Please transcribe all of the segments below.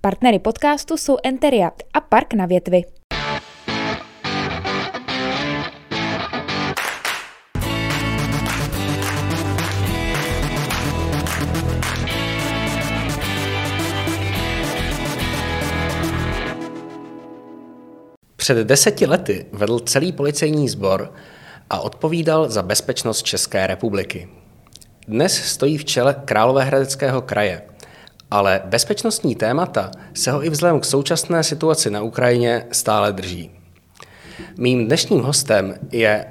Partnery podcastu jsou Enteria a Park na větvi. Před deseti lety vedl celý policejní sbor a odpovídal za bezpečnost České republiky. Dnes stojí v čele Královéhradeckého kraje, ale bezpečnostní témata se ho i vzhledem k současné situaci na Ukrajině stále drží. Mým dnešním hostem je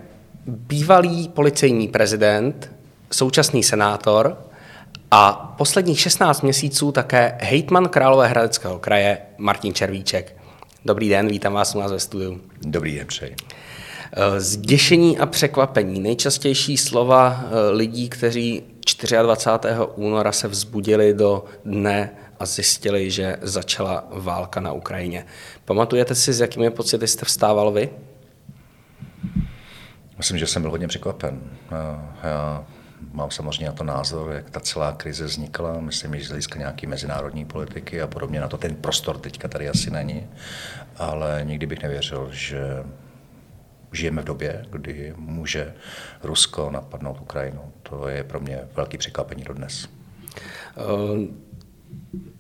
bývalý policejní prezident, současný senátor a posledních 16 měsíců také hejtman Královéhradeckého kraje Martin Červíček. Dobrý den, vítám vás u nás ve studiu. Dobrý den, přeji. Zděšení a překvapení. Nejčastější slova eh, lidí, kteří 24. února se vzbudili do dne a zjistili, že začala válka na Ukrajině. Pamatujete si, s jakými pocity jste vstával vy? Myslím, že jsem byl hodně překvapen. Já mám samozřejmě na to názor, jak ta celá krize vznikla. Myslím, že z hlediska nějaké mezinárodní politiky a podobně na to ten prostor teďka tady asi není. Ale nikdy bych nevěřil, že žijeme v době, kdy může Rusko napadnout Ukrajinu. To je pro mě velký překvapení dodnes.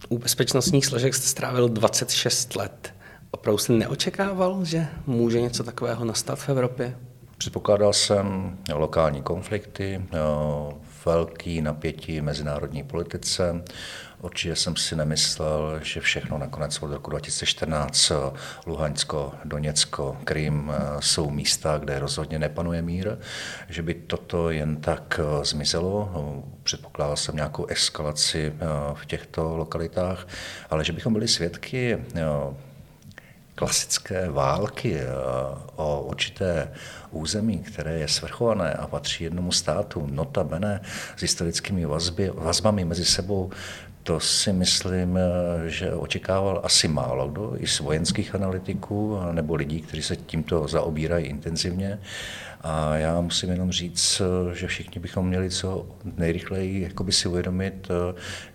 U bezpečnostních složek jste strávil 26 let. Opravdu jste neočekával, že může něco takového nastat v Evropě? Předpokládal jsem lokální konflikty, velký napětí v mezinárodní politice. Určitě jsem si nemyslel, že všechno nakonec od roku 2014 Luhansko, Doněcko, Krym jsou místa, kde rozhodně nepanuje mír, že by toto jen tak zmizelo. Předpokládal jsem nějakou eskalaci v těchto lokalitách, ale že bychom byli svědky klasické války o určité území, které je svrchované a patří jednomu státu, notabene s historickými vazby, vazbami mezi sebou, to si myslím, že očekával asi málo kdo, i z vojenských analytiků nebo lidí, kteří se tímto zaobírají intenzivně. A já musím jenom říct, že všichni bychom měli co nejrychleji jakoby si uvědomit,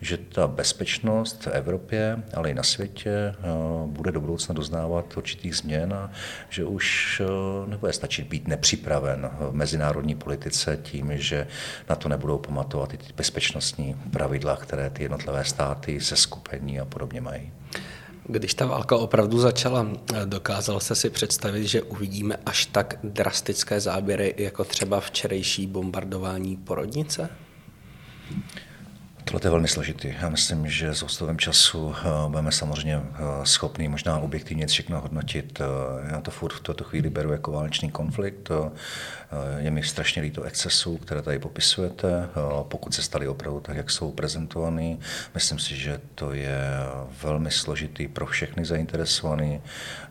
že ta bezpečnost v Evropě, ale i na světě eh, bude do budoucna doznávat určitých změn a že už eh, nebude stačit být nepřipraven v mezinárodní politice tím, že na to nebudou pamatovat i ty bezpečnostní pravidla, které ty jednotlivé státy se skupení a podobně mají. Když ta válka opravdu začala, dokázal jste si představit, že uvidíme až tak drastické záběry, jako třeba včerejší bombardování porodnice? Tohle je velmi složitý. Já myslím, že s odstupem času eh, budeme samozřejmě eh, schopni možná objektivně všechno hodnotit. Eh, já to furt v tuto chvíli beru jako válečný konflikt. Je mi strašně líto excesů, které tady popisujete, pokud se staly opravdu tak, jak jsou prezentovaný. Myslím si, že to je velmi složitý pro všechny zainteresovaný.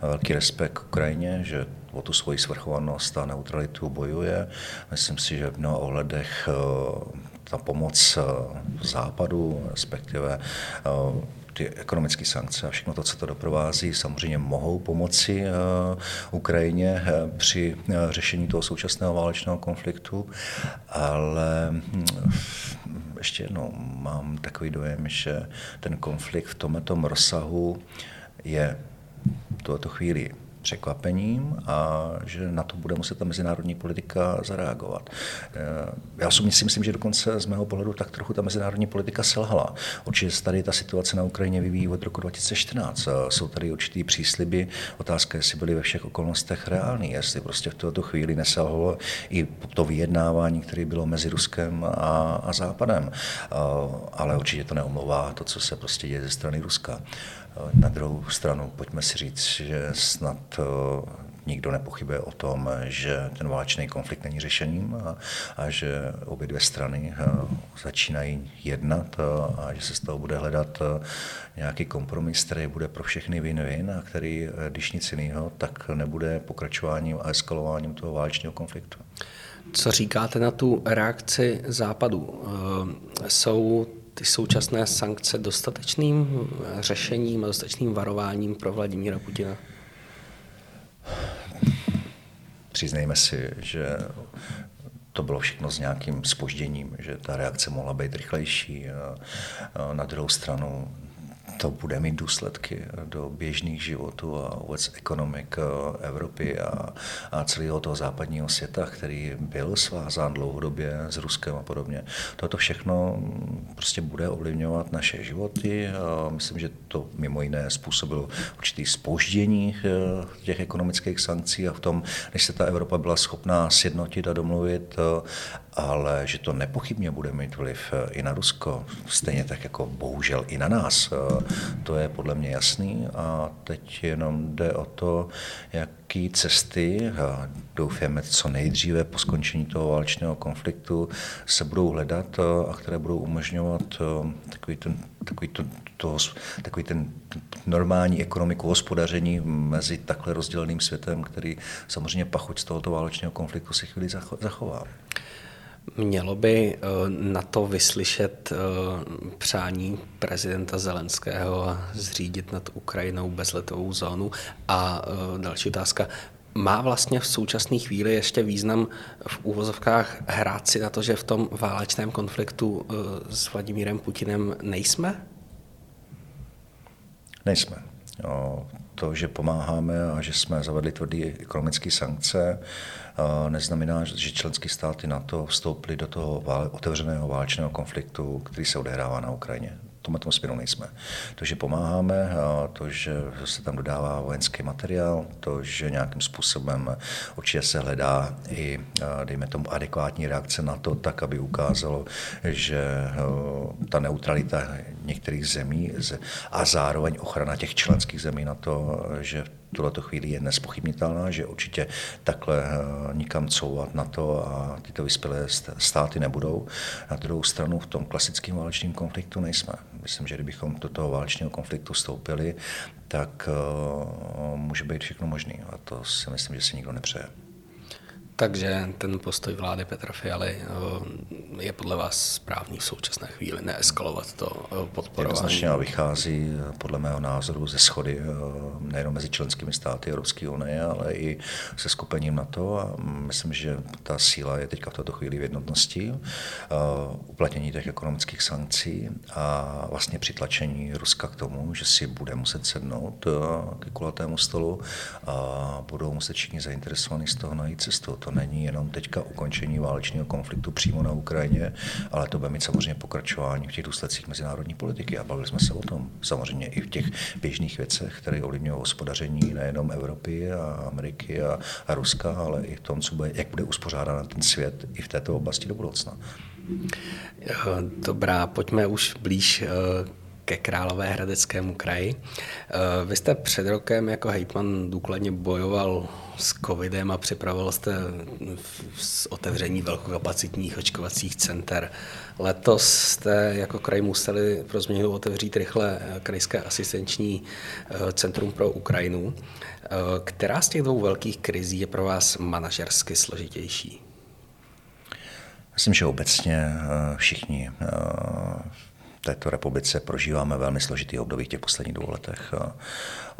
Velký respekt k Ukrajině, že o tu svoji svrchovanost a neutralitu bojuje. Myslím si, že v mnoha ohledech ta pomoc eh, západu, respektive eh, ty ekonomické sankce a všechno to, co to doprovází, samozřejmě mohou pomoci eh, Ukrajině při řešení toho současného válečného konfliktu, ale hm, ještě jednou mám takový dojem, že ten konflikt v tomto rozsahu je v tuto chvíli překvapením a že na to bude muset ta mezinárodní politika zareagovat. Eh, já si myslím, že dokonce z mého pohledu tak trochu ta mezinárodní politika selhala. Určitě tady ta situace na Ukrajině vyvíjí od roku 2014. Jsou tady určitý přísliby. Otázka, jestli byly ve všech okolnostech reální, jestli prostě v tuto chvíli neselhalo i to vyjednávání, které bylo mezi Ruskem a, a Západem. Eh, ale určitě to neomlouvá to, co se prostě děje ze strany Ruska. Na druhou stranu, pojďme si říct, že snad eh, nikdo nepochybuje o tom, že ten válečný konflikt není řešením a, a že obě dvě strany eh, začínají jednat a, a že se z toho bude hledat eh, nějaký kompromis, který bude pro všechny win-win a který, když nic jiného, tak nebude pokračováním a eskalováním toho válečného konfliktu. Co říkáte na tu reakci západu? Jsou ty současné sankce dostatečným řešením a dostatečným varováním pro Vladimíra Putina? Přiznejme si, že to bylo všechno s nějakým spožděním, že ta reakce mohla být rychlejší. Na druhou stranu to bude mít důsledky do běžných životů a vůbec ekonomik eh, Evropy a, a celého toho západního světa, který byl svázán dlouhodobě s Ruskem a podobně. Toto všechno mm, prostě bude ovlivňovat naše životy. A myslím, že to mimo jiné způsobilo určitý spoždění eh, těch ekonomických sankcí a v tom, než se ta Evropa byla schopná sjednotit a domluvit ale že to nepochybně bude mít vliv eh, i na Rusko, stejně tak jako bohužel i na nás, eh, to je podle mě jasný a teď jenom jde o to, jaký cesty, doufáme co nejdříve po skončení toho válečného konfliktu, se budou hledat eh, a které budou umožňovat takový ten, takový to, to, takový ten normální ekonomiku hospodaření mezi takhle rozděleným světem, který samozřejmě pachuť z tohoto válečného konfliktu si chvíli zachová. Mělo by eh, na to vyslyšet eh, přání prezidenta Zelenského a zřídit nad Ukrajinou bezletovou zónu. A eh, další otázka. Má vlastně v současné chvíli ještě význam v úvozovkách hrát si na to, že v tom válečném konfliktu s Vladimírem Putinem nejsme? Nejsme. To, že pomáháme a že jsme zavedli tvrdé ekonomické sankce, neznamená, že členské státy NATO vstoupily do toho otevřeného válečného konfliktu, který se odehrává na Ukrajině tomhle tom směru nejsme. To, že pomáháme, to, že se tam dodává vojenský materiál, to, že nějakým způsobem určitě se hledá i, dejme tomu, adekvátní reakce na to, tak, aby ukázalo, že ta neutralita některých zemí a zároveň ochrana těch členských zemí na to, že tuto chvíli je nespochybnitelná, že určitě takhle eh, nikam couvat na to a tyto vyspělé státy nebudou. Na druhou stranu v tom klasickém válečném konfliktu nejsme. Myslím, že kdybychom do toho válečného konfliktu vstoupili, tak uh, může být všechno možné. A to si myslím, že si nikdo nepřeje. Takže ten postoj vlády Petra Fialy eh, je podle vás správný v současné chvíli, neeskalovat to eh, podporování? Jednoznačně a vychází eh, podle mého názoru ze schody nejen mezi členskými státy Evropské unie, ale i se skupením NATO a myslím, že ta síla je teďka v této chvíli v jednotnosti, uplatnění těch ekonomických sankcí a vlastně přitlačení Ruska k tomu, že si bude muset sednout k kulatému stolu a budou muset všichni zainteresovaní z toho najít cestu. To není jenom teďka ukončení válečného konfliktu přímo na Ukrajině, ale to bude mít samozřejmě pokračování v těch důsledcích mezinárodní politiky. A bavili jsme se o tom samozřejmě i v těch běžných věcech, které ovlivňují hospodaření nejenom Evropy a Ameriky a, a Ruska, ale i v tom, co bude, jak bude uspořádán ten svět i v této oblasti do budoucna. Dobrá, pojďme už blíž eh, ke Královéhradeckému kraji. Eh, vy jste před rokem jako hejtman důkladně bojoval s covidem a připravoval jste s otevření velkokapacitních očkovacích center. Letos jste jako kraj museli pro změnu otevřít rychle krajské asistenční eh, centrum pro Ukrajinu. Eh, která z těch dvou velkých krizí je pro vás manažersky složitější? Myslím, že obecně všichni této republice prožíváme velmi složitý období v těch posledních dvou letech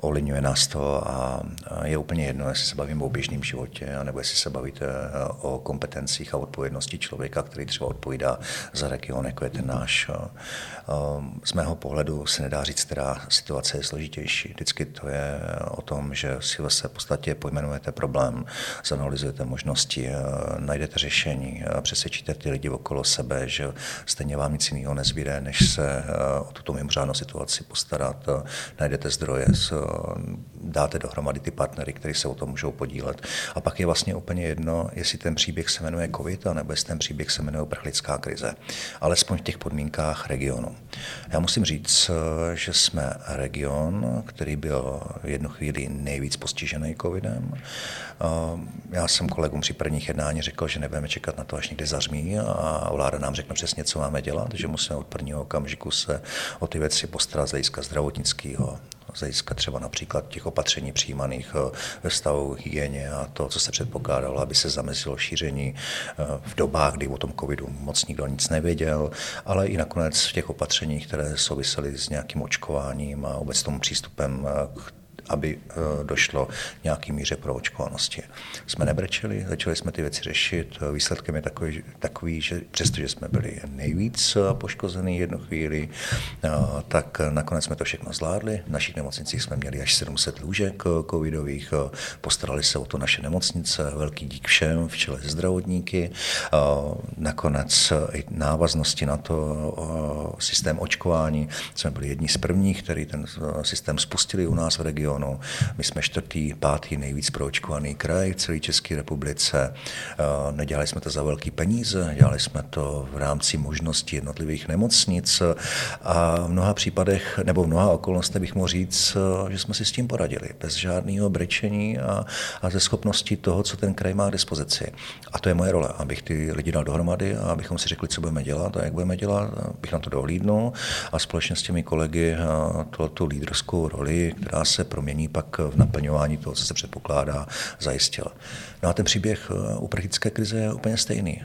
ovlivňuje nás to a je úplně jedno, jestli se bavíme o běžném životě, nebo jestli se bavíte eh, o kompetencích a odpovědnosti člověka, který třeba odpovídá za region, jako je ten náš. Eh, z mého pohledu se nedá říct, která situace je složitější. Vždycky to je o tom, že si v podstatě pojmenujete problém, zanalizujete možnosti, eh, najdete řešení, přesvědčíte ty lidi okolo sebe, že stejně vám nic jiného nezbýde, než se o tuto mimořádnou situaci postarat, najdete zdroje dáte dohromady ty partnery, kteří se o tom můžou podílet. A pak je vlastně úplně jedno, jestli ten příběh se jmenuje COVID, nebo jestli ten příběh se jmenuje uprchlická krize. Alespoň v těch podmínkách regionu. Já musím říct, že jsme region, který byl v jednu chvíli nejvíc postižený covidem. Já jsem kolegům při prvních jednání řekl, že nebudeme čekat na to, až někdy zařmí a vláda nám řekne přesně, co máme dělat, že musíme od prvního okamžiku se o ty věci postarat z hlediska zdravotnického, z hlediska třeba například těch opatření přijímaných eh, ve stavu hygieně a to, co se předpokládalo, aby se zamezilo šíření eh, v dobách, kdy o tom covidu moc nikdo nic nevěděl, ale i nakonec v těch opatřeních, které souvisely s nějakým očkováním a tomu přístupem eh, k aby eh, došlo nějaký míře pro očkovanosti. Jsme nebrečeli, začali jsme ty věci řešit. Výsledkem je takový, takový že přestože jsme byli nejvíc poškozený jednu chvíli, eh, tak nakonec jsme to všechno zvládli. V našich nemocnicích jsme měli až 700 lůžek eh, covidových, postarali se o to naše nemocnice, velký dík všem, v čele zdravotníky. Nakonec i návaznosti na to systém očkování. Jsme byli jedni z prvních, který ten systém spustili u nás v regionu regionu. My jsme čtvrtý, pátý nejvíc proočkovaný kraj v celé České republice. Eh, nedělali jsme to za velký peníze, dělali jsme to v rámci možností jednotlivých nemocnic a v mnoha případech, nebo v mnoha okolnostech bych mohl říct, eh, že jsme si s tím poradili, bez žádného brečení a, a ze schopnosti toho, co ten kraj má k dispozici. A to je moje role, abych ty lidi dal dohromady a abychom si řekli, co budeme dělat a jak budeme dělat, bych na to dohlídnul a společně s těmi kolegy eh, tu lídrskou roli, která se pro promění pak v naplňování toho, co se předpokládá, zajistil. No a ten příběh eh, uprchlické krize je úplně stejný.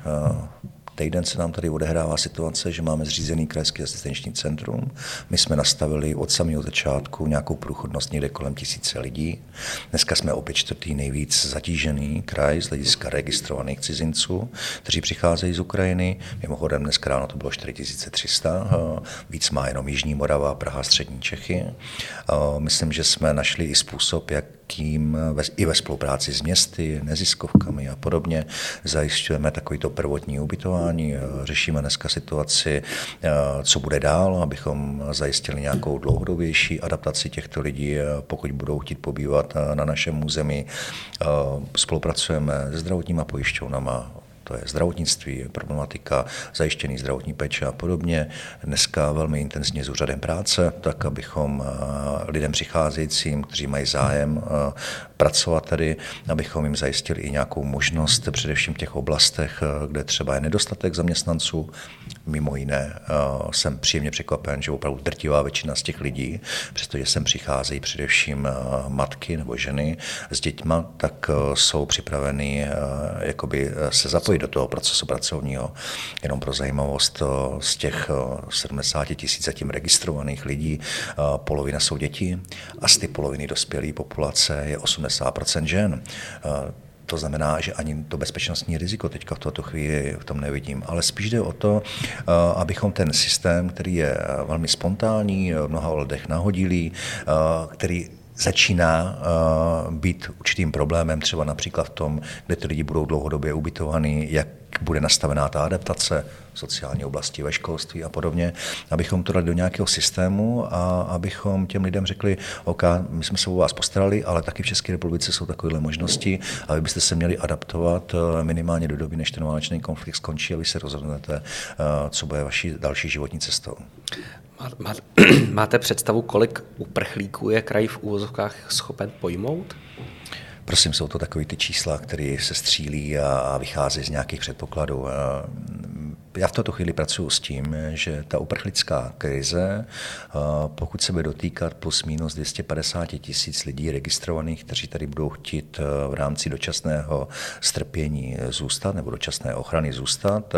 Týden se nám tady odehrává situace, že máme zřízený krajský asistenční centrum. My jsme nastavili od samého začátku nějakou průchodnost někde kolem tisíce lidí. Dneska jsme opět čtvrtý nejvíc zatížený kraj z hlediska registrovaných cizinců, kteří přicházejí z Ukrajiny. Mimochodem dneska ráno to bylo 4300, víc má jenom Jižní Morava, Praha, Střední Čechy. Myslím, že jsme našli i způsob, jak kým i ve spolupráci s městy, neziskovkami a podobně zajišťujeme takovýto prvotní ubytování. Řešíme dneska situaci, eh, co bude dál, abychom zajistili nějakou dlouhodobější adaptaci těchto lidí, eh, pokud budou chtít pobývat eh, na našem území. Spolupracujeme se zdravotníma pojišťovnama, to je zdravotnictví, problematika zajištěný zdravotní péče a podobně. Dneska velmi intenzivně s úřadem práce, tak abychom eh, lidem přicházejícím, kteří mají zájem eh, pracovat tady, abychom jim zajistili i nějakou možnost, především v těch oblastech, eh, kde třeba je nedostatek zaměstnanců. Mimo jiné jsem příjemně překvapen, že opravdu drtivá většina z těch lidí, přestože sem přicházejí především matky nebo ženy s dětma, tak jsou připraveny jakoby se zapojit do toho procesu pracovního. Jenom pro zajímavost, eh, z těch 70 eh, tisíc zatím registrovaných lidí eh, polovina jsou děti a z ty poloviny dospělé populace je 80 žen. To znamená, že ani to bezpečnostní riziko teďka v tuto chvíli v tom nevidím. Ale spíš jde o to, abychom ten systém, který je velmi spontánní, v mnoha ohledech nahodilý, který začíná uh, být určitým problémem, třeba například v tom, kde ty lidi budou dlouhodobě ubytovaní, jak bude nastavená ta adaptace v sociální oblasti, ve školství a podobně, abychom to dali do nějakého systému a abychom těm lidem řekli, OK, my jsme se o vás postarali, ale taky v České republice jsou takovéhle možnosti a vy byste se měli adaptovat eh, minimálně do doby, než ten válečný konflikt skončí a vy se rozhodnete, eh, co bude vaší další životní cestou. Máte představu, kolik uprchlíků je kraj v úvozovkách schopen pojmout? Prosím, jsou to takové ty čísla, které se střílí a vychází z nějakých předpokladů já v této chvíli pracuji s tím, že ta uprchlická krize, pokud se bude dotýkat plus minus 250 tisíc lidí registrovaných, kteří tady budou chtít v rámci dočasného strpění zůstat nebo dočasné ochrany zůstat,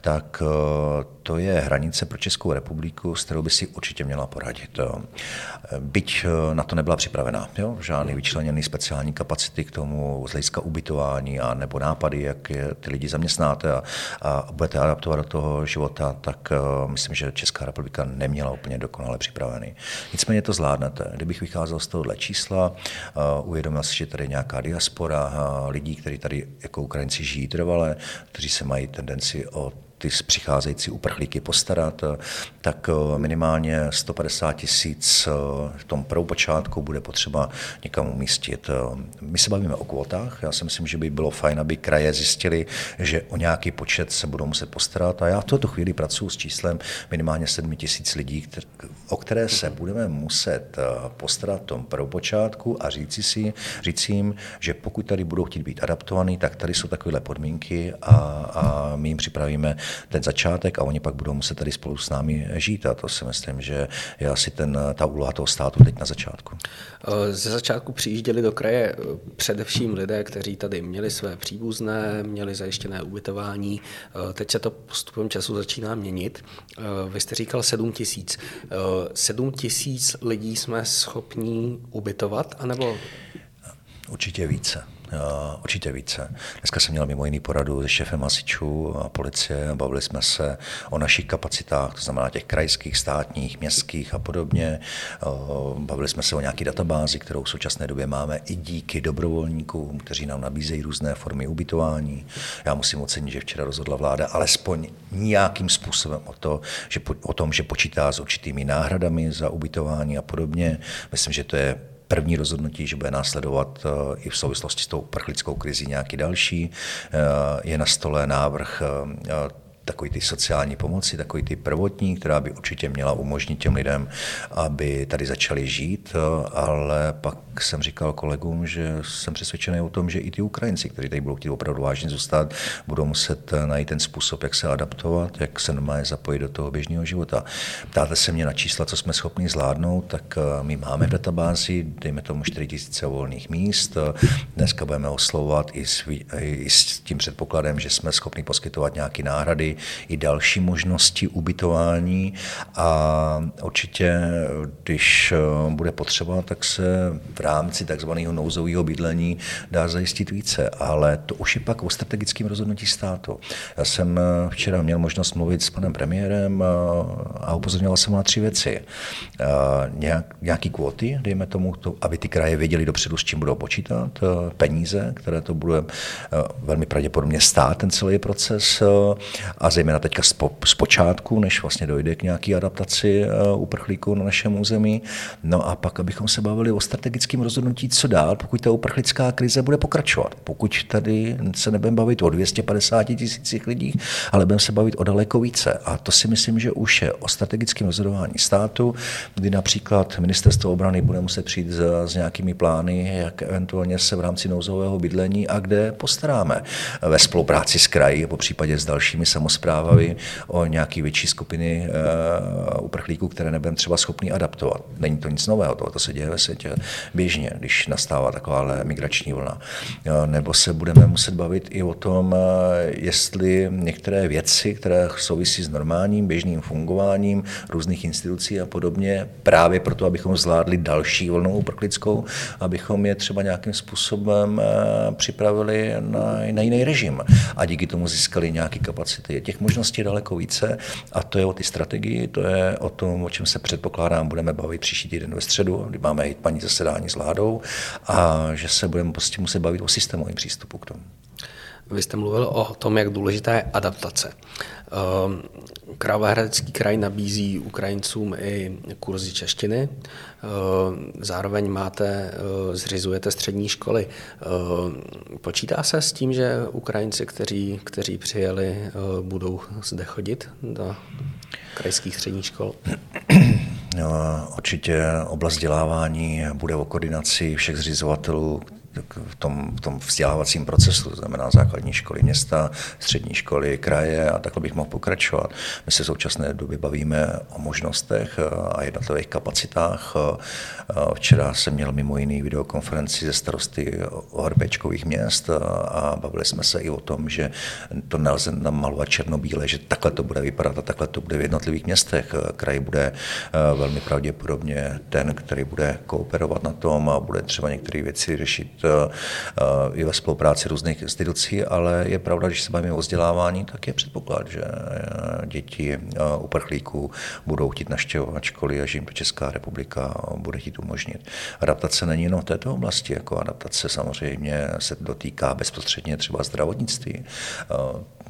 tak to je hranice pro Českou republiku, s kterou by si určitě měla poradit. Byť na to nebyla připravená. Jo? Žádný vyčleněný speciální kapacity k tomu z hlediska ubytování a nebo nápady, jak je ty lidi zaměstnáte a, a budete adaptovat do toho života, tak uh, myslím, že Česká republika neměla úplně dokonale připravený. Nicméně to zvládnete. Kdybych vycházel z tohohle čísla, uh, uvědomil si, že tady je nějaká diaspora uh, lidí, kteří tady jako Ukrajinci žijí trvale, kteří se mají tendenci o ty přicházející uprchlíky postarat, tak eh, minimálně 150 tisíc eh, v tom prvopočátku bude potřeba někam umístit. Eh, my se bavíme o kvotách. Já si myslím, že by bylo fajn, aby kraje zjistili, že o nějaký počet se budou muset postarat. A já v tuto chvíli pracuji s číslem minimálně 7 tisíc lidí, o které se budeme muset postarat v tom prvopočátku a říci si, říci jim, že pokud tady budou chtít být adaptovaný, tak tady jsou takovéhle podmínky a, a my jim připravíme ten začátek a oni pak budou muset tady spolu s námi žít a to si myslím, že je asi ten, ta úloha toho státu teď na začátku. Ze začátku přijížděli do kraje především lidé, kteří tady měli své příbuzné, měli zajištěné ubytování. Teď se to postupem času začíná měnit. Vy jste říkal 7 tisíc. 7 tisíc lidí jsme schopní ubytovat, anebo? Určitě více. Určitě více. Dneska jsem měl mimo jiný poradu se šefem hasičů a policie a bavili jsme se o našich kapacitách, to znamená těch krajských, státních, městských a podobně. Bavili jsme se o nějaké databázi, kterou v současné době máme i díky dobrovolníkům, kteří nám nabízejí různé formy ubytování. Já musím ocenit, že včera rozhodla vláda alespoň nějakým způsobem o, to, že, o tom, že počítá s určitými náhradami za ubytování a podobně. Myslím, že to je první rozhodnutí, že bude následovat eh, i v souvislosti s tou prchlickou krizí nějaký další. Eh, je na stole návrh eh, takový ty sociální pomoci, takový ty prvotní, která by určitě měla umožnit těm lidem, aby tady začali žít, ale pak jsem říkal kolegům, že jsem přesvědčený o tom, že i ty Ukrajinci, kteří tady budou chtít opravdu vážně zůstat, budou muset najít ten způsob, jak se adaptovat, jak se normálně zapojit do toho běžného života. Ptáte se mě na čísla, co jsme schopni zvládnout, tak eh, my máme v databázi, dejme tomu 4 000 volných míst. Dneska budeme oslovovat i i s tím předpokladem, že jsme schopni poskytovat nějaké náhrady, i další možnosti ubytování a určitě, když eh, bude potřeba, tak se v rámci takzvaného nouzového bydlení dá zajistit více, ale to už je pak o strategickém rozhodnutí státu. Já jsem eh, včera měl možnost mluvit s panem premiérem eh, a upozorňoval jsem na tři věci. Nějak, nějaký kvóty, dejme tomu, to, aby ty kraje věděli dopředu, s čím budou počítat, peníze, které to bude velmi pravděpodobně stát, ten celý proces a zejména teďka z počátku, než vlastně dojde k nějaké adaptaci eh, uprchlíků na našem území. No a pak, abychom se bavili o strategickém rozhodnutí, co dál, pokud ta uprchlická krize bude pokračovat. Pokud tady se nebudeme bavit o 250 tisících lidí, ale budeme se bavit o daleko více. A to si myslím, že už je o strategickém rozhodování státu, kdy například ministerstvo obrany bude muset přijít s, s nějakými plány, jak eventuálně se v rámci nouzového bydlení a kde postaráme ve spolupráci s kraji, po případě s dalšími samozprávami zprávami o nějaké větší skupiny uh, uprchlíků, které nebudeme třeba schopni adaptovat. Není to nic nového, to, se děje ve světě běžně, když nastává taková migrační vlna. Uh, nebo se budeme muset bavit i o tom, uh, jestli některé věci, které souvisí s normálním běžným fungováním různých institucí a podobně, právě proto, abychom zvládli další vlnu uprchlickou, abychom je třeba nějakým způsobem připravili na, na jiný režim a díky tomu získali nějaké kapacity. Těch možností je daleko více a to je o ty strategii, to je o tom, o čem se předpokládám, budeme bavit příští týden ve středu, kdy máme jít paní zasedání s vládou a že se budeme prostě muset bavit o systémovém přístupu k tomu. Vy jste mluvil o tom, jak důležitá je adaptace. Ehm, Královéhradecký kraj nabízí Ukrajincům i kurzy češtiny. Ehm, zároveň máte, eh, zřizujete střední školy. Ehm, počítá se s tím, že Ukrajinci, kteří, kteří přijeli, eh, budou zde chodit do krajských středních škol? No, určitě oblast vzdělávání bude o koordinaci všech zřizovatelů, v tom, v tom vzdělávacím procesu, to znamená základní školy města, střední školy, kraje a takhle bych mohl pokračovat. My se v současné době bavíme o možnostech a jednotlivých kapacitách. Včera jsem měl mimo jiný videokonferenci ze starosty ORPčkových měst a bavili jsme se i o tom, že to nelze namalovat černobíle, že takhle to bude vypadat a takhle to bude v jednotlivých městech. Kraj bude velmi pravděpodobně ten, který bude kooperovat na tom a bude třeba některé věci řešit Eh, i ve spolupráci různých institucí, ale je pravda, když se bavíme o vzdělávání, tak je předpoklad, že eh, děti eh, uprchlíků budou chtít naštěvovat školy a že jim Česká republika bude chtít umožnit. Adaptace není jenom v této oblasti, jako adaptace samozřejmě se dotýká bezprostředně třeba zdravotnictví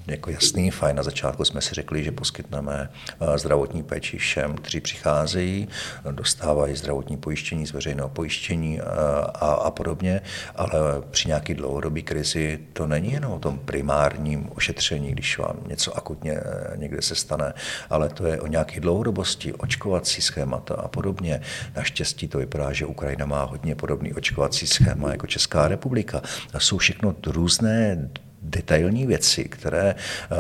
jako jasný, fajn. Na začátku jsme si řekli, že poskytneme eh, zdravotní péči všem, kteří přicházejí, dostávají zdravotní pojištění z veřejného pojištění a, eh, a, a podobně, ale při nějaké dlouhodobé krizi to není jenom o tom primárním ošetření, když vám něco akutně eh, někde se stane, ale to je o nějaké dlouhodobosti, očkovací schémata a podobně. Naštěstí to vypadá, že Ukrajina má hodně podobný očkovací schéma jako Česká republika. A jsou všechno různé detailní věci, které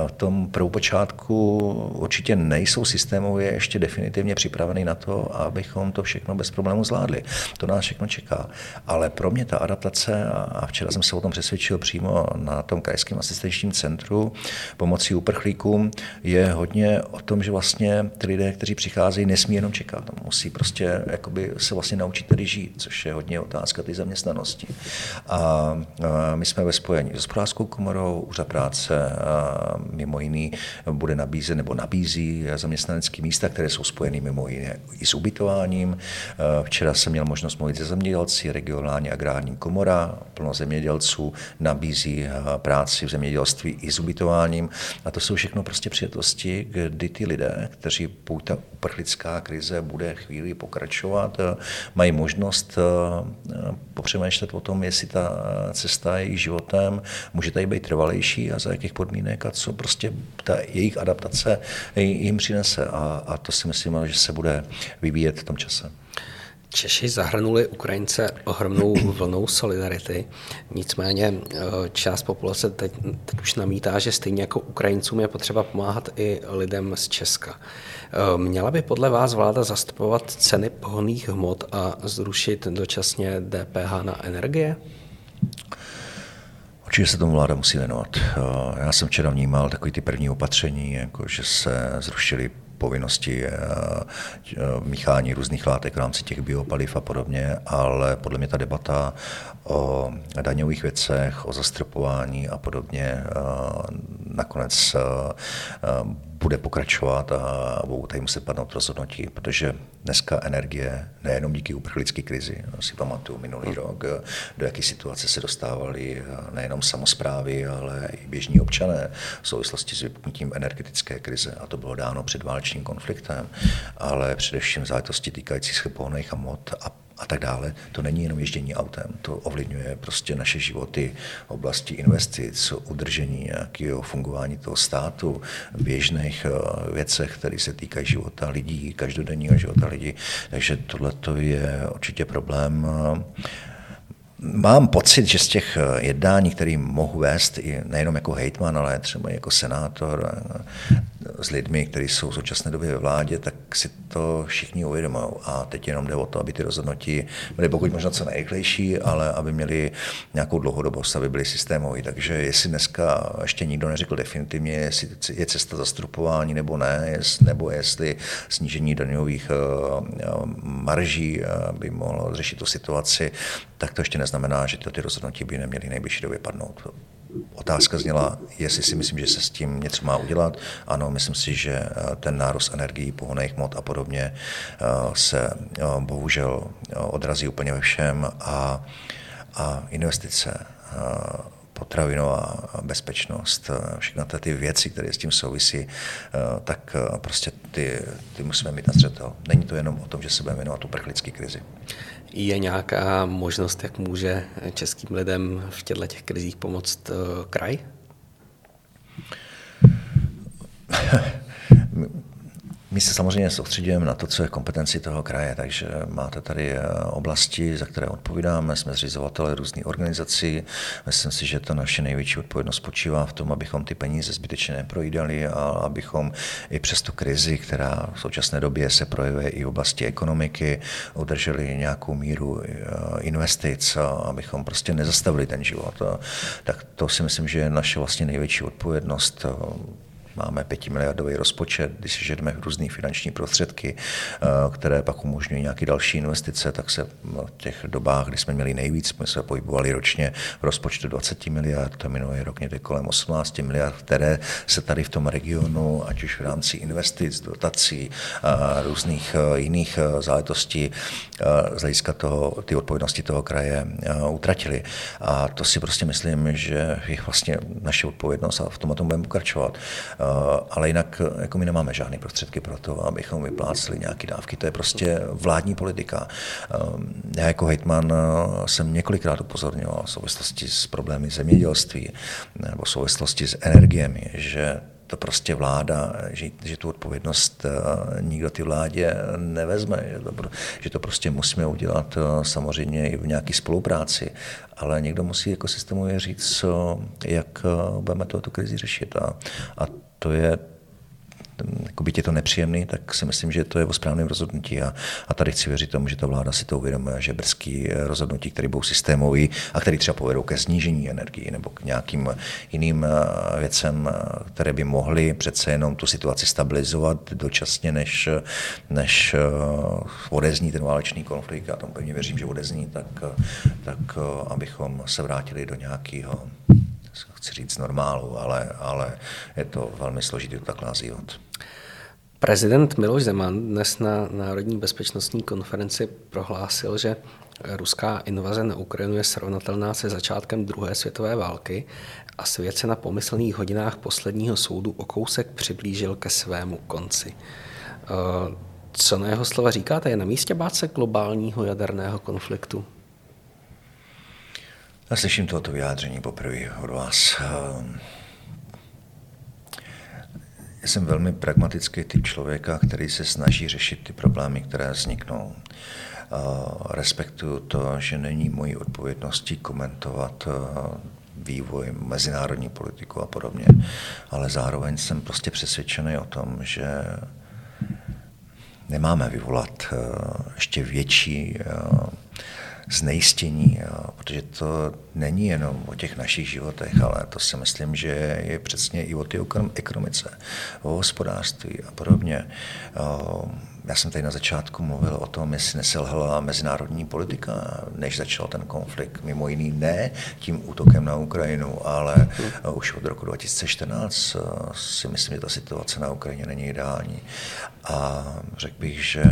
v tom prvopočátku určitě nejsou systémově ještě definitivně připraveny na to, abychom to všechno bez problémů zvládli. To nás všechno čeká. Ale pro mě ta adaptace, a včera jsem se o tom přesvědčil přímo na tom krajském asistenčním centru pomocí uprchlíkům, je hodně o tom, že vlastně ty lidé, kteří přicházejí, nesmí jenom čekat. Musí prostě jakoby se vlastně naučit tady žít, což je hodně otázka ty zaměstnanosti. A my jsme ve spojení s hospodářskou komorou, úřad práce mimo jiný bude nabízet nebo nabízí zaměstnanecké místa, které jsou spojeny mimo jiné i s ubytováním. Včera jsem měl možnost mluvit se zemědělci, regionální agrární komora, plno zemědělců nabízí práci v zemědělství i s ubytováním. A to jsou všechno prostě přijetosti, kdy ty lidé, kteří pokud ta uprchlická krize bude chvíli pokračovat, mají možnost popřemýšlet o tom, jestli ta cesta jejich životem může tady být trvalejší a za jakých podmínek a co prostě ta jejich adaptace jim přinese. A, a to si myslím, že se bude vyvíjet v tom čase. Češi zahrnuli Ukrajince ohromnou vlnou solidarity, nicméně eh, část populace teď, teď už namítá, že stejně jako Ukrajincům je potřeba pomáhat i lidem z Česka. Eh, měla by podle vás vláda zastupovat ceny pohonných hmot a zrušit dočasně DPH na energie? Určitě se tomu vláda musí věnovat. Eh, já jsem včera vnímal takový ty první opatření, jako že se zrušily povinnosti eh, míchání různých látek v rámci těch biopaliv a podobně, ale podle mě ta debata o daňových věcech, o zastropování a podobně eh, nakonec bude pokračovat a budou tady muset padnout rozhodnutí, protože dneska energie, nejenom díky uprchlické krizi, si pamatuju minulý rok, do jaké situace se dostávali nejenom samozprávy, ale i běžní občané v souvislosti s vypnutím energetické krize. A to bylo dáno před válčním konfliktem, ale především v záležitosti týkající se pohonných hmot a a tak dále. To není jenom ježdění autem, to ovlivňuje prostě naše životy oblasti investic, udržení nějakého fungování toho státu, běžných eh, věcech, které se týkají života lidí, každodenního života lidí. Takže tohle je určitě problém Mám pocit, že z těch eh, jednání, které mohu vést i nejenom jako hejtman, ale třeba jako senátor eh, s lidmi, kteří jsou v současné době ve vládě, tak si to všichni uvědomují. A teď jenom jde o to, aby ty rozhodnutí byly pokud možno co nejrychlejší, ale aby měly nějakou dlouhodobost, aby byly systémové. Takže jestli dneska ještě nikdo neřekl definitivně, jestli je cesta zastrupování nebo ne, nebo jestli snížení daňových eh, marží by mohlo řešit tu situaci, tak to ještě neznamená, že ty rozhodnutí by neměly nejbližší době padnout. Otázka zněla, jestli si myslím, že se s tím něco má udělat. Ano, myslím si, že eh, ten nárost energií, pohonných hmot a podobně eh, se eh, bohužel odrazí úplně ve všem a, a investice potravinová bezpečnost, všechny ty věci, které s tím souvisí, tak prostě ty, ty musíme mít na zřetel. Není to jenom o tom, že se budeme věnovat uprchlické krizi. Je nějaká možnost, jak může českým lidem v těchto těch krizích pomoct eh, kraj? My se samozřejmě soustředujeme na to, co je kompetenci toho kraje, takže máte tady eh, oblasti, za které odpovídáme, jsme zřizovatele různých organizací. Myslím si, že ta naše největší odpovědnost spočívá v tom, abychom ty peníze zbytečně neprojídali a abychom i přes tu krizi, která v současné době se projevuje i v oblasti ekonomiky, udrželi nějakou míru eh, investic abychom prostě nezastavili ten život. Tak to si myslím, že je naše vlastně největší odpovědnost Máme pětimiliardový rozpočet, když si žedeme různé finanční prostředky, eh, které pak umožňují nějaké další investice, tak se v těch dobách, kdy jsme měli nejvíc, jsme se pohybovali ročně v rozpočtu 20 miliard, to minulý rok někde kolem 18 miliard, které se tady v tom regionu, ať už v rámci investic, dotací a různých eh, jiných eh, záležitostí z hlediska toho, ty odpovědnosti toho kraje utratili. A to si prostě myslím, že je vlastně naše odpovědnost a v tom tom budeme pokračovat. Eh, ale jinak eh, jako my nemáme žádné prostředky pro to, abychom vypláceli nějaké dávky. To je prostě vládní politika. Eh, já jako hejtman jsem několikrát upozorňoval v souvislosti s problémy zemědělství nebo v souvislosti s energiemi, že to prostě vláda, že, že tu odpovědnost nikdo ty vládě nevezme, že to, že to prostě musíme udělat samozřejmě i v nějaké spolupráci, ale někdo musí jako systémově říct, jak budeme tuto krizi řešit. A, a to je jako byť je to nepříjemný, tak si myslím, že to je o správném rozhodnutí. A, a tady chci věřit tomu, že ta vláda si to uvědomuje, že brzký rozhodnutí, které budou systémové a které třeba povedou ke snížení energii nebo k nějakým jiným eh, věcem, eh, které by mohly přece jenom tu situaci stabilizovat dočasně, než, než eh, odezní ten válečný konflikt. Já tomu pevně věřím, že odezní, tak, tak abychom se vrátili do nějakého chci říct normálu, ale, ale je to velmi složitý to takhle nazývat. Prezident Miloš Zeman dnes na Národní bezpečnostní konferenci prohlásil, že ruská invaze na Ukrajinu je srovnatelná se začátkem druhé světové války a svět se na pomyslných hodinách posledního soudu o kousek přiblížil ke svému konci. Eh, co na jeho slova říkáte? Je na místě bát se globálního jaderného konfliktu? Já slyším tohoto vyjádření poprvé od vás. Ehm, já jsem velmi pragmatický typ člověka, který se snaží řešit ty problémy, které vzniknou. Respektuju to, že není mojí odpovědností komentovat eh, vývoj, mezinárodní politiku a podobně, ale zároveň jsem prostě přesvědčený o tom, že nemáme vyvolat ještě větší znejistění, jo, protože to není jenom o těch našich životech, ale to si myslím, že je přesně i o té ekonomice, o hospodářství a podobně. Já jsem tady na začátku mluvil o tom, jestli neselhala mezinárodní politika, než začal ten konflikt. Mimo jiný ne tím útokem na Ukrajinu, ale už od roku 2014 si myslím, že ta situace na Ukrajině není ideální. A řekl bych, že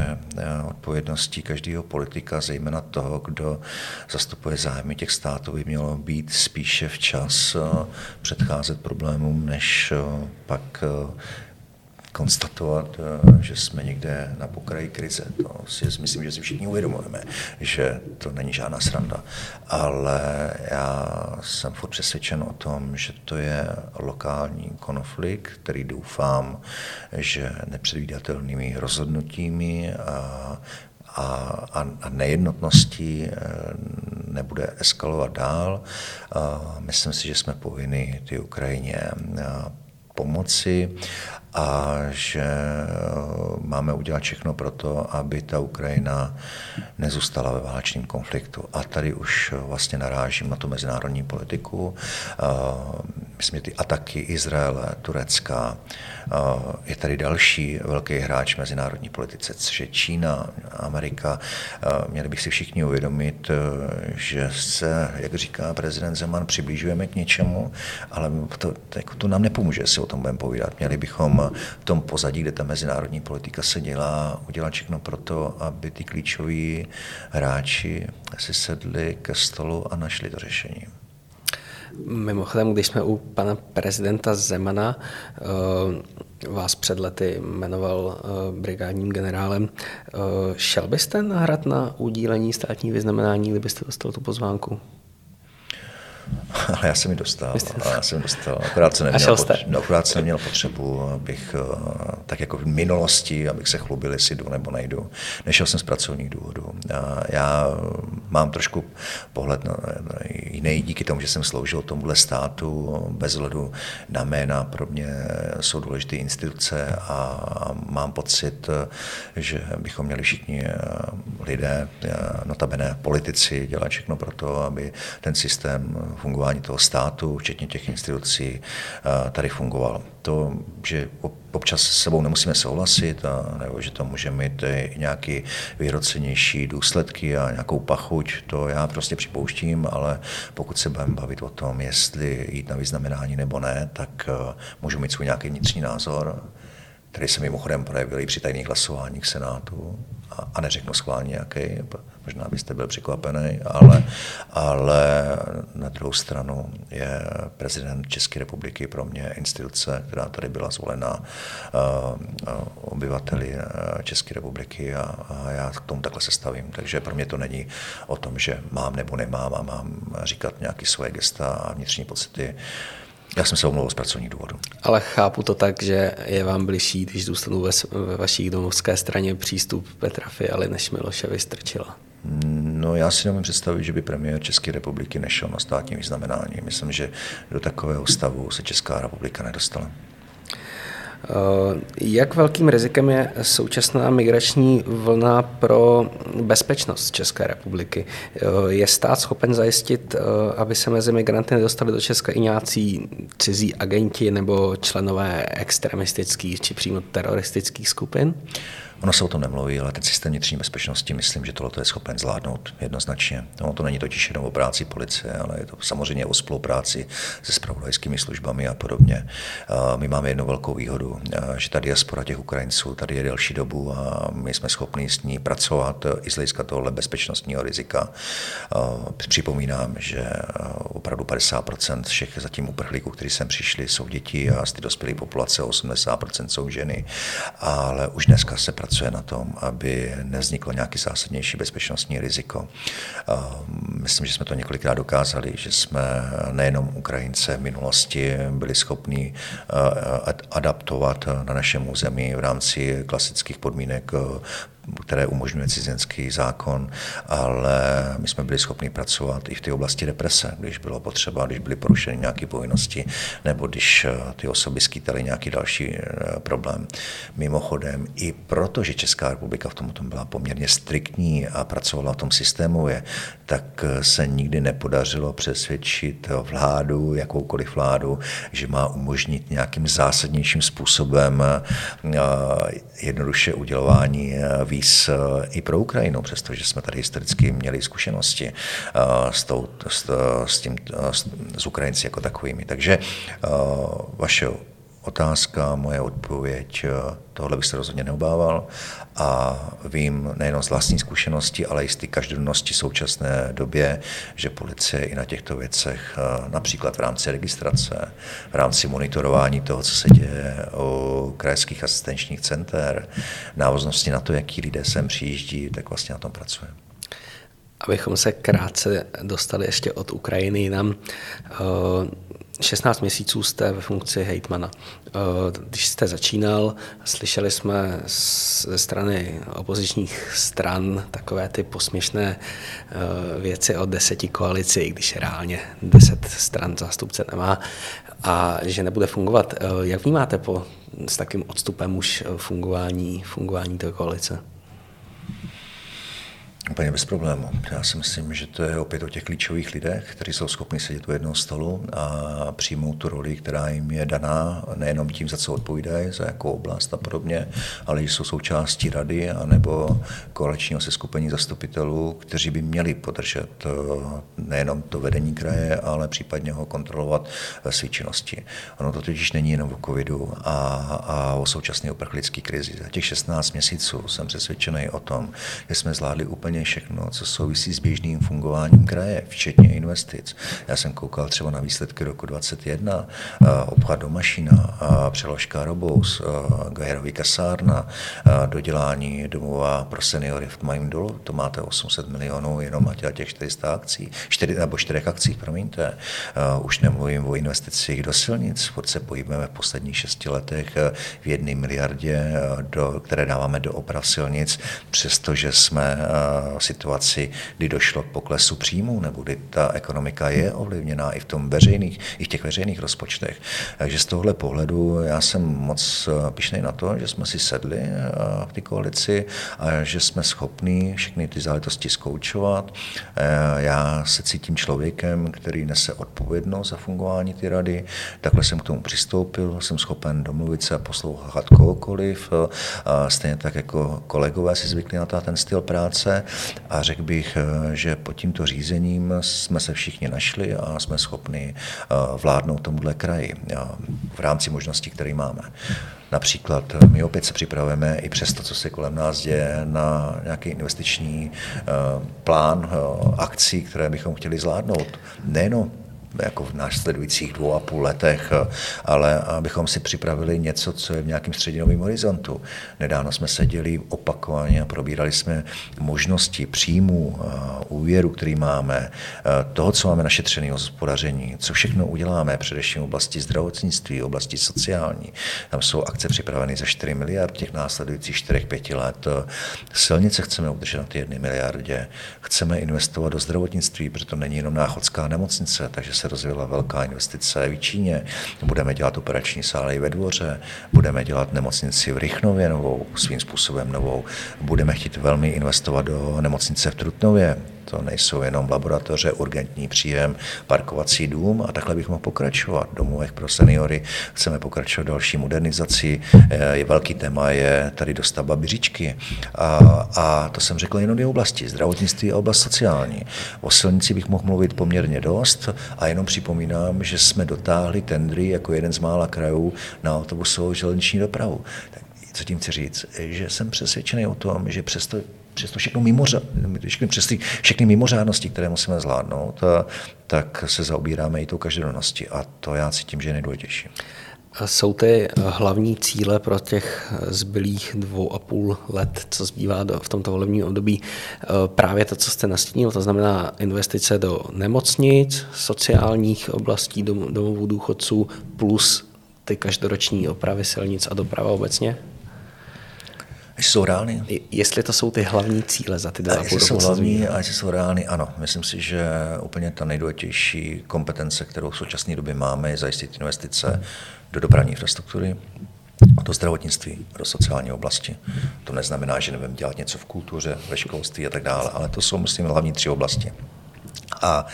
odpovědností každého politika, zejména toho, kdo zastupuje zájmy těch států, by mělo být spíše včas předcházet problémům, než pak konstatovat, eh, že jsme někde na pokraji krize. To si myslím, že si všichni uvědomujeme, že to není žádná sranda. Ale já jsem furt přesvědčen o tom, že to je lokální konflikt, který doufám, že nepředvídatelnými rozhodnutími a a, a, a nejednotností eh, nebude eskalovat dál. Myslím si, že jsme povinni ty Ukrajině eh, pomoci a že eh, máme udělat všechno pro to, aby ta Ukrajina nezůstala ve válečném konfliktu. A tady už vlastně narážím na tu mezinárodní politiku. Eh, myslím, že ty ataky Izraele, Turecka, eh, je tady další velký hráč v mezinárodní politice, což je Čína, Amerika. Měli bych si všichni uvědomit, že se, jak říká prezident Zeman, přiblížujeme k něčemu, ale to, to, to nám nepomůže, si o budeme povídat. Měli bychom v tom pozadí, kde ta mezinárodní politika se dělá, udělat všechno pro to, aby ty klíčoví hráči si sedli ke stolu a našli to řešení. Mimochodem, když jsme u pana prezidenta Zemana, eh, vás před lety jmenoval eh, brigádním generálem, eh, šel byste na hrad na udílení státní vyznamenání, kdybyste dostal tu pozvánku? Ale já jsem ji dostal. Já jsem dostal. Akorát jsem neměl, pot, no, akorát jsem neměl potřebu, abych eh, tak jako v minulosti, abych se chlubil, jestli jdu nebo nejdu. Nešel jsem z pracovních důvodů. Já, já mám trošku pohled na, na jiný díky tomu, že jsem sloužil tomuhle státu bez hledu na jména. Pro mě jsou důležité instituce a mám pocit, že bychom měli všichni eh, lidé, eh, notabene politici, dělat všechno pro to, aby ten systém fungování toho státu, včetně těch institucí, tady fungoval. To, že občas s sebou nemusíme souhlasit, a, nebo že to může mít i nějaké vyhrocenější důsledky a nějakou pachuť, to já prostě připouštím, ale pokud se budeme bavit o tom, jestli jít na vyznamenání nebo ne, tak eh, můžu mít svůj nějaký vnitřní názor, který se mimochodem projevil i při tajných hlasováních Senátu a, a neřeknu schválně jaký, možná byste byl překvapený, ale, ale na druhou stranu je prezident České republiky pro mě instituce, která tady byla zvolena uh, obyvateli eh, České republiky a, a já k tomu takhle se stavím. Takže pro mě to není o tom, že mám nebo nemám a mám říkat nějaké svoje gesta a vnitřní pocity. Já jsem se omlouval z pracovních důvodů. Ale chápu to tak, že je vám bližší, když zůstanu ve, ve vaší domovské straně přístup Petra Fialy než Miloše Vystrčila. No já si nemůžu představit, že by premiér České republiky nešel na státní vyznamenání. Myslím, že do takového stavu se Česká republika nedostala. Eh, jak velkým rizikem je současná migrační vlna pro bezpečnost České republiky? Eh, je stát schopen zajistit, eh, aby se mezi migranty nedostali do Česka i nějací cizí agenti nebo členové extremistických či přímo teroristických skupin? Ono se o tom nemluví, ale ten systém vnitřní bezpečnosti, myslím, že tohle je schopen zvládnout jednoznačně. No, to není totiž jenom o práci policie, ale je to samozřejmě o spolupráci se spravodajskými službami a podobně. My máme jednu velkou výhodu, že ta diaspora těch Ukrajinců tady je delší dobu a my jsme schopni s ní pracovat i z hlediska tohle bezpečnostního rizika. Připomínám, že opravdu 50% všech zatím uprchlíků, kteří sem přišli, jsou děti a z ty dospělé populace 80% jsou ženy, ale už dneska se pracuje pracuje na tom, aby nevzniklo nějaký zásadnější bezpečnostní riziko. Myslím, že jsme to několikrát dokázali, že jsme nejenom Ukrajince v minulosti byli schopni adaptovat na našem území v rámci klasických podmínek které umožňuje cizinský zákon, ale my jsme byli schopni pracovat i v té oblasti represe, když bylo potřeba, když byly porušeny nějaké povinnosti, nebo když eh, ty osoby skýtaly nějaký další eh, problém. Mimochodem, i proto, že Česká republika v tomto byla poměrně striktní a pracovala v tom systémově, tak eh, se nikdy nepodařilo přesvědčit vládu, jakoukoliv vládu, že má umožnit nějakým zásadnějším způsobem jednoduše udělování víz eh, i pro Ukrajinu, přestože jsme tady historicky měli zkušenosti eh, s, tou, s, s, tím, s, s Ukrajinci jako takovými. Takže eh, vaše otázka, moje odpověď, tohle bych se rozhodně neobával a vím nejenom z vlastní zkušenosti, ale i z té každodennosti současné době, že policie i na těchto věcech, například v rámci registrace, v rámci monitorování toho, co se děje u krajských asistenčních center, návaznosti na to, jaký lidé sem přijíždí, tak vlastně na tom pracujeme. Abychom se krátce dostali ještě od Ukrajiny jinam, 16 měsíců jste ve funkci hejtmana. Eh, když jste začínal, slyšeli jsme ze strany opozičních stran takové ty posměšné eh, věci o deseti koalici, když reálně deset stran zástupce nemá a že nebude fungovat. Eh, jak vnímáte po, s takým odstupem už fungování, fungování té koalice? Úplně bez problému. Já si myslím, že to je opět o těch klíčových lidech, kteří jsou schopni sedět u jednoho stolu a přijmout tu roli, která jim je daná, nejenom tím, za co odpovídají, za jakou oblast a podobně, ale že jsou součástí rady anebo koaličního seskupení zastupitelů, kteří by měli podržet eh, nejenom to vedení kraje, ale případně ho kontrolovat ve své činnosti. Ono to totiž není jenom o covidu a, a o současné uprchlické krizi. Za těch 16 měsíců jsem přesvědčený o tom, že jsme zvládli úplně všechno, co souvisí s běžným fungováním kraje, včetně investic. Já jsem koukal třeba na výsledky roku 2021, obchod do Mašina, přeložka Robous, Gajerový kasárna, dodělání domova pro seniory v Majím dolu, to máte 800 milionů jenom na těch 400 akcí, 4, nebo 4 akcích, promiňte. Už nemluvím o investicích do silnic, furt se pohybujeme v posledních šesti letech v jedné miliardě, do, které dáváme do oprav silnic, přestože jsme situaci, kdy došlo k poklesu příjmů, nebo kdy ta ekonomika je ovlivněná i v tom veřejných, i v těch veřejných rozpočtech. Takže z tohle pohledu já jsem moc pišnej na to, že jsme si sedli v té koalici a že jsme schopni všechny ty záležitosti zkoučovat. Eh, já se cítím člověkem, který nese odpovědnost za fungování ty rady. Takhle jsem k tomu přistoupil, jsem schopen domluvit se a poslouchat kohokoliv. Stejně tak jako kolegové si zvykli na ten styl práce a řekl bych, eh, že pod tímto řízením jsme se všichni našli a jsme schopni eh, vládnout tomuhle kraji eh, v rámci možností, které máme. Například my opět se připravujeme i přes to, co se kolem nás děje, na nějaký investiční plán akcí, které bychom chtěli zvládnout. Nejenom jako v následujících dvou a půl letech, ale abychom si připravili něco, co je v nějakém střednědobém horizontu. Nedávno jsme seděli opakovaně a probírali jsme možnosti příjmů, úvěru, který máme, toho, co máme našetřený hospodaření, co všechno uděláme, především v oblasti zdravotnictví, v oblasti sociální. Tam jsou akce připraveny za 4 miliard těch následujících 4-5 let. Silnice chceme udržet na ty 1 miliardě. Chceme investovat do zdravotnictví, protože to není jenom náchodská nemocnice, takže se rozvíjela velká investice v Číně. Budeme dělat operační sály ve dvoře, budeme dělat nemocnici v Rychnově novou, svým způsobem novou. Budeme chtít velmi investovat do nemocnice v Trutnově, to nejsou jenom laboratoře, urgentní příjem, parkovací dům a takhle bych mohl pokračovat. Domovech pro seniory chceme pokračovat další modernizaci. Eh, je velký téma je tady dostavba Byříčky. A, a to jsem řekl jenom dvě oblasti, zdravotnictví a oblast sociální. O silnici bych mohl mluvit poměrně dost a jenom připomínám, že jsme dotáhli tendry jako jeden z mála krajů na autobusovou železniční dopravu. Tak co tím chci říct? Že jsem přesvědčený o tom, že přesto přes to všechno všechny, přes ty, všechny mimořádnosti, které musíme zvládnout, tak se zaobíráme i tou každodenností a to já cítím, že je nejdůležitější. Jsou ty hlavní cíle pro těch zbylých dvou a půl let, co zbývá do, v tomto volebním období, právě to, co jste nastínil, to znamená investice do nemocnic, sociálních oblastí, domovů důchodců, plus ty každoroční opravy silnic a doprava obecně? Jestli jsou reálný? Jestli to jsou ty hlavní cíle za ty dva Jestli jsou hlavní a jestli jsou reálný, ano. Myslím si, že úplně ta nejdůležitější kompetence, kterou v současné době máme, je zajistit investice do dopravní infrastruktury, do zdravotnictví, do sociální oblasti. To neznamená, že nebudeme dělat něco v kultuře, ve školství a tak dále, ale to jsou, myslím, hlavní tři oblasti. A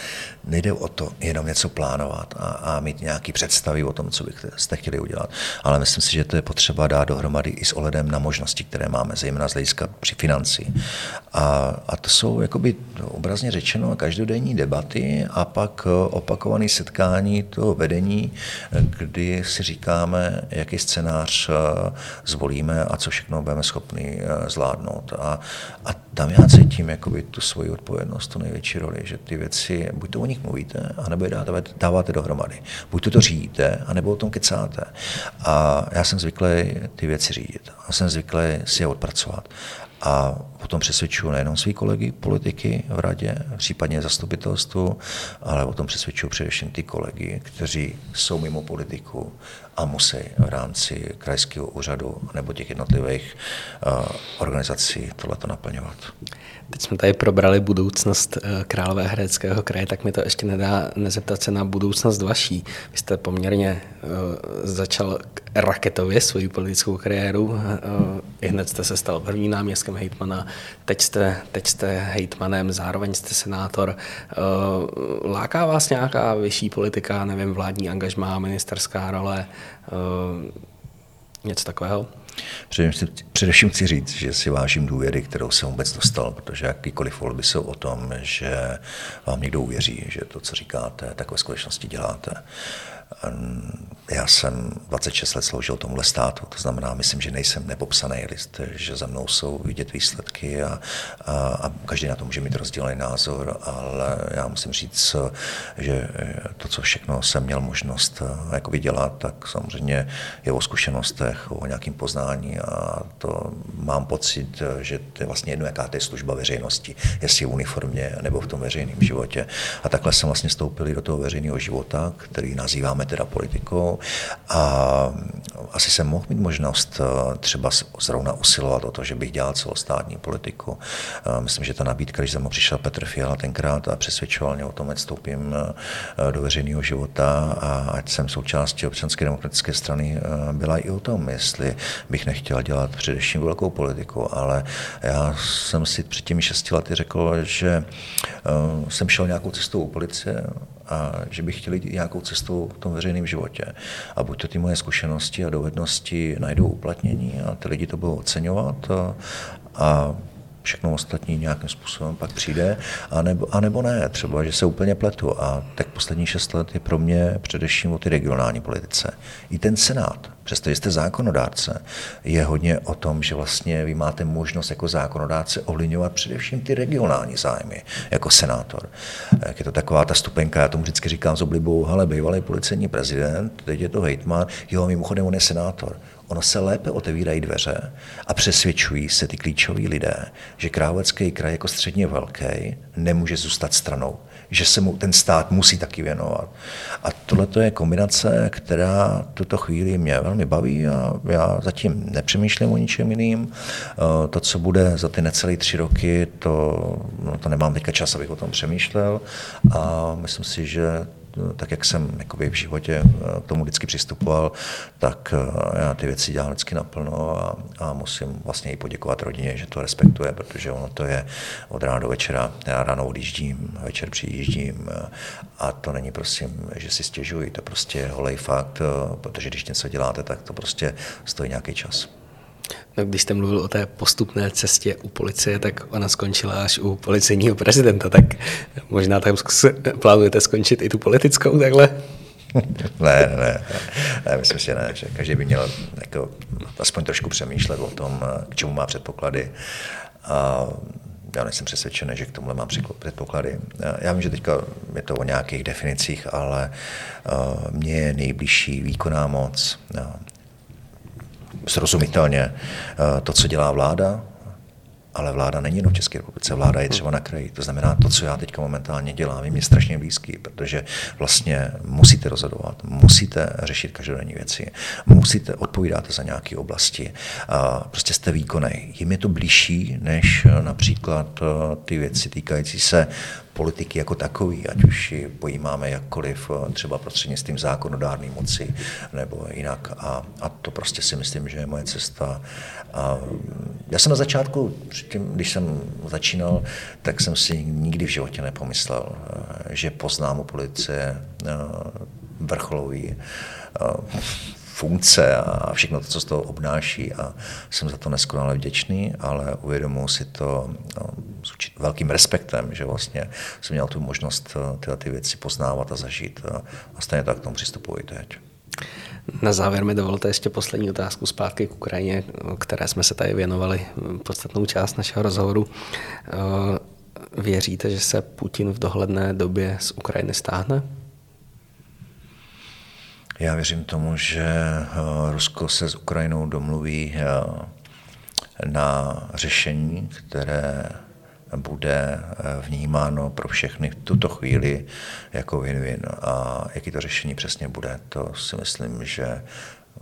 nejde o to jenom něco plánovat a, a mít nějaký představy o tom, co byste chtěli udělat, ale myslím si, že to je potřeba dát dohromady i s ohledem na možnosti, které máme, zejména z hlediska při financí. A, a to jsou jakoby obrazně řečeno každodenní debaty a pak opakované setkání toho vedení, kdy si říkáme, jaký scénář eh, zvolíme a co všechno budeme schopni eh, zvládnout. A, a tam já cítím jakoby tu svoji odpovědnost, tu největší roli, že ty věci, buď to nich mluvíte, anebo je dáváte, dáváte dohromady. Buď to, to řídíte, anebo o tom kecáte. A já jsem zvyklý ty věci řídit. A jsem zvyklý si je odpracovat. A potom přesvědčuju nejenom svý kolegy, politiky v radě, případně zastupitelstvu, ale o tom přesvědčuju především ty kolegy, kteří jsou mimo politiku a musí v rámci krajského úřadu nebo těch jednotlivých uh, organizací tohleto naplňovat. Teď jsme tady probrali budoucnost eh, Královéhradeckého kraje, tak mi to ještě nedá nezeptat se na budoucnost vaší. Vy jste poměrně uh, začal raketově svoji politickou kariéru. I hned jste se stal prvním náměstkem hejtmana, teď jste, teď jste hejtmanem, zároveň jste senátor. Láká vás nějaká vyšší politika, nevím, vládní angažmá, ministerská role, něco takového? Především, chci říct, že si vážím důvěry, kterou jsem vůbec dostal, protože jakýkoliv volby jsou o tom, že vám někdo uvěří, že to, co říkáte, tak ve skutečnosti děláte. Já jsem 26 let sloužil tomuhle státu, to znamená, myslím, že nejsem nepopsaný list, že za mnou jsou vidět výsledky a, a, a každý na to může mít rozdílný názor, ale já musím říct, že to, co všechno jsem měl možnost eh, jako vydělat, tak samozřejmě je o zkušenostech, o nějakým poznání a to mám pocit, že to je vlastně jedno, jaká to je služba veřejnosti, jestli je uniformně nebo v tom veřejném životě. A takhle jsem vlastně stoupil do toho veřejného života, který nazýváme teda politikou a asi jsem mohl mít možnost eh, třeba zrovna usilovat o to, že bych dělal celostátní politiku. Eh, myslím, že ta nabídka, když za mnou přišel Petr Fiala tenkrát a přesvědčoval mě o tom, ať vstoupím eh, do veřejného života a ať jsem součástí občanské demokratické strany, byla i o tom, jestli bych nechtěl dělat především velkou politiku, ale já jsem si před těmi šesti lety řekl, že jsem šel nějakou cestou u policie a že bych chtěl jít nějakou cestou v tom veřejném životě. A buď to ty moje zkušenosti a dovednosti najdou uplatnění a ty lidi to budou oceňovat a, a všechno ostatní nějakým způsobem pak přijde, anebo, anebo ne, třeba, že se úplně pletu. A tak poslední šest let je pro mě především o ty regionální politice. I ten Senát, přestože jste zákonodárce, je hodně o tom, že vlastně vy máte možnost jako zákonodárce ovlivňovat především ty regionální zájmy jako senátor. Jak je to taková ta stupenka, já tomu vždycky říkám s oblibou, hele, bývalý policejní prezident, teď je to hejtman, jo, mimochodem on je senátor ono se lépe otevírají dveře a přesvědčují se ty klíčoví lidé, že Královecký kraj jako středně velký nemůže zůstat stranou, že se mu ten stát musí taky věnovat. A tohle je kombinace, která tuto chvíli mě velmi baví a já zatím nepřemýšlím o ničem jiným. Eh, to, co bude za ty necelé tři roky, to, no, to nemám teďka čas, abych o tom přemýšlel a myslím si, že tak jak jsem jakoby v životě eh, k tomu vždycky přistupoval, tak eh, já ty věci dělám vždycky naplno a, a musím vlastně i poděkovat rodině, že to respektuje, protože ono to je od rána do večera. Já ráno odjíždím, večer přijíždím eh, a to není prosím, že si stěžuji, to prostě holej fakt, protože když něco děláte, tak to prostě stojí nějaký čas. No, když jste mluvil o té postupné cestě u policie, tak ona skončila až u policejního prezidenta, tak možná tam plánujete skončit i tu politickou takhle? ne, ne, ne, myslím si ne, že každý by měl jako aspoň trošku přemýšlet o tom, k čemu má předpoklady. A já nejsem přesvědčený, že k tomuhle mám předpoklady. Já vím, že teďka je to o nějakých definicích, ale mně je nejbližší výkonná moc, srozumitelně eh, to, co dělá vláda, ale vláda není jenom v České republice, vláda je třeba na kraji. To znamená, to, co já teď momentálně dělám, je mě strašně blízký, protože vlastně musíte rozhodovat, musíte řešit každodenní věci, musíte odpovídat za nějaké oblasti. A prostě jste výkonný. Jim je to blížší, než například eh, ty věci týkající se politiky jako takový, ať už ji pojímáme jakkoliv, eh, třeba prostřednictvím zákonodárné moci nebo jinak. A, a to prostě si myslím, že je moje cesta. A já jsem na začátku, předtím, když jsem začínal, tak jsem si nikdy v životě nepomyslel, eh, že poznám u policie eh, vrcholový funkce a všechno to, co z toho obnáší a jsem za to neskonale vděčný, ale uvědomuji si to no, s velkým respektem, že vlastně jsem měl tu možnost eh, tyhle ty věci poznávat a zažít a stejně tak k tomu přistupuji teď. Na závěr mi dovolte ještě poslední otázku zpátky k Ukrajině, které jsme se tady věnovali podstatnou část našeho rozhovoru. Eh, věříte, že se Putin v dohledné době z Ukrajiny stáhne? Já věřím tomu, že eh, Rusko se s Ukrajinou domluví eh, na řešení, které bude eh, vnímáno pro všechny v tuto chvíli jako win-win. A jaký to řešení přesně bude, to si myslím, že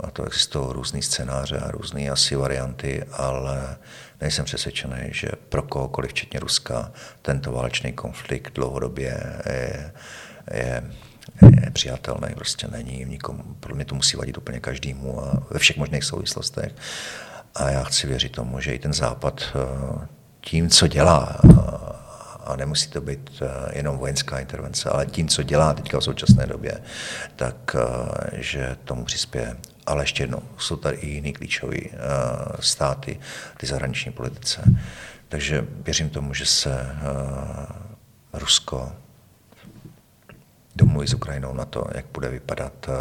a to existují různý scénáře a různé asi varianty, ale nejsem přesvědčený, že pro kohokoliv, včetně Ruska, tento válečný konflikt dlouhodobě je, je je přijatelný, prostě není nikomu, pro mě to musí vadit úplně každému a ve všech možných souvislostech. A já chci věřit tomu, že i ten západ eh, tím, co dělá, a nemusí to být eh, jenom vojenská intervence, ale tím, co dělá teďka v současné době, tak eh, že tomu přispěje. Ale ještě jednou, jsou tady i jiný klíčové státy, ty zahraniční politice. Takže věřím tomu, že se Rusko domluví s Ukrajinou na to, jak bude vypadat eh,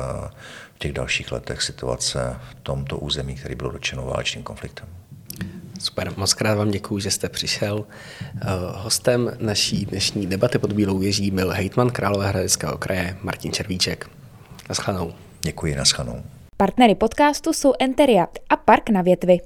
v těch dalších letech situace v tomto území, který byl dočeno válečným konfliktem. Super, moc krát vám děkuji, že jste přišel. Eh, hostem naší dnešní debaty pod Bílou věží byl hejtman Královéhradeckého kraje Martin Červíček. Naschledanou. Děkuji, naschledanou. Partnery podcastu jsou Enteria a Park na větvi.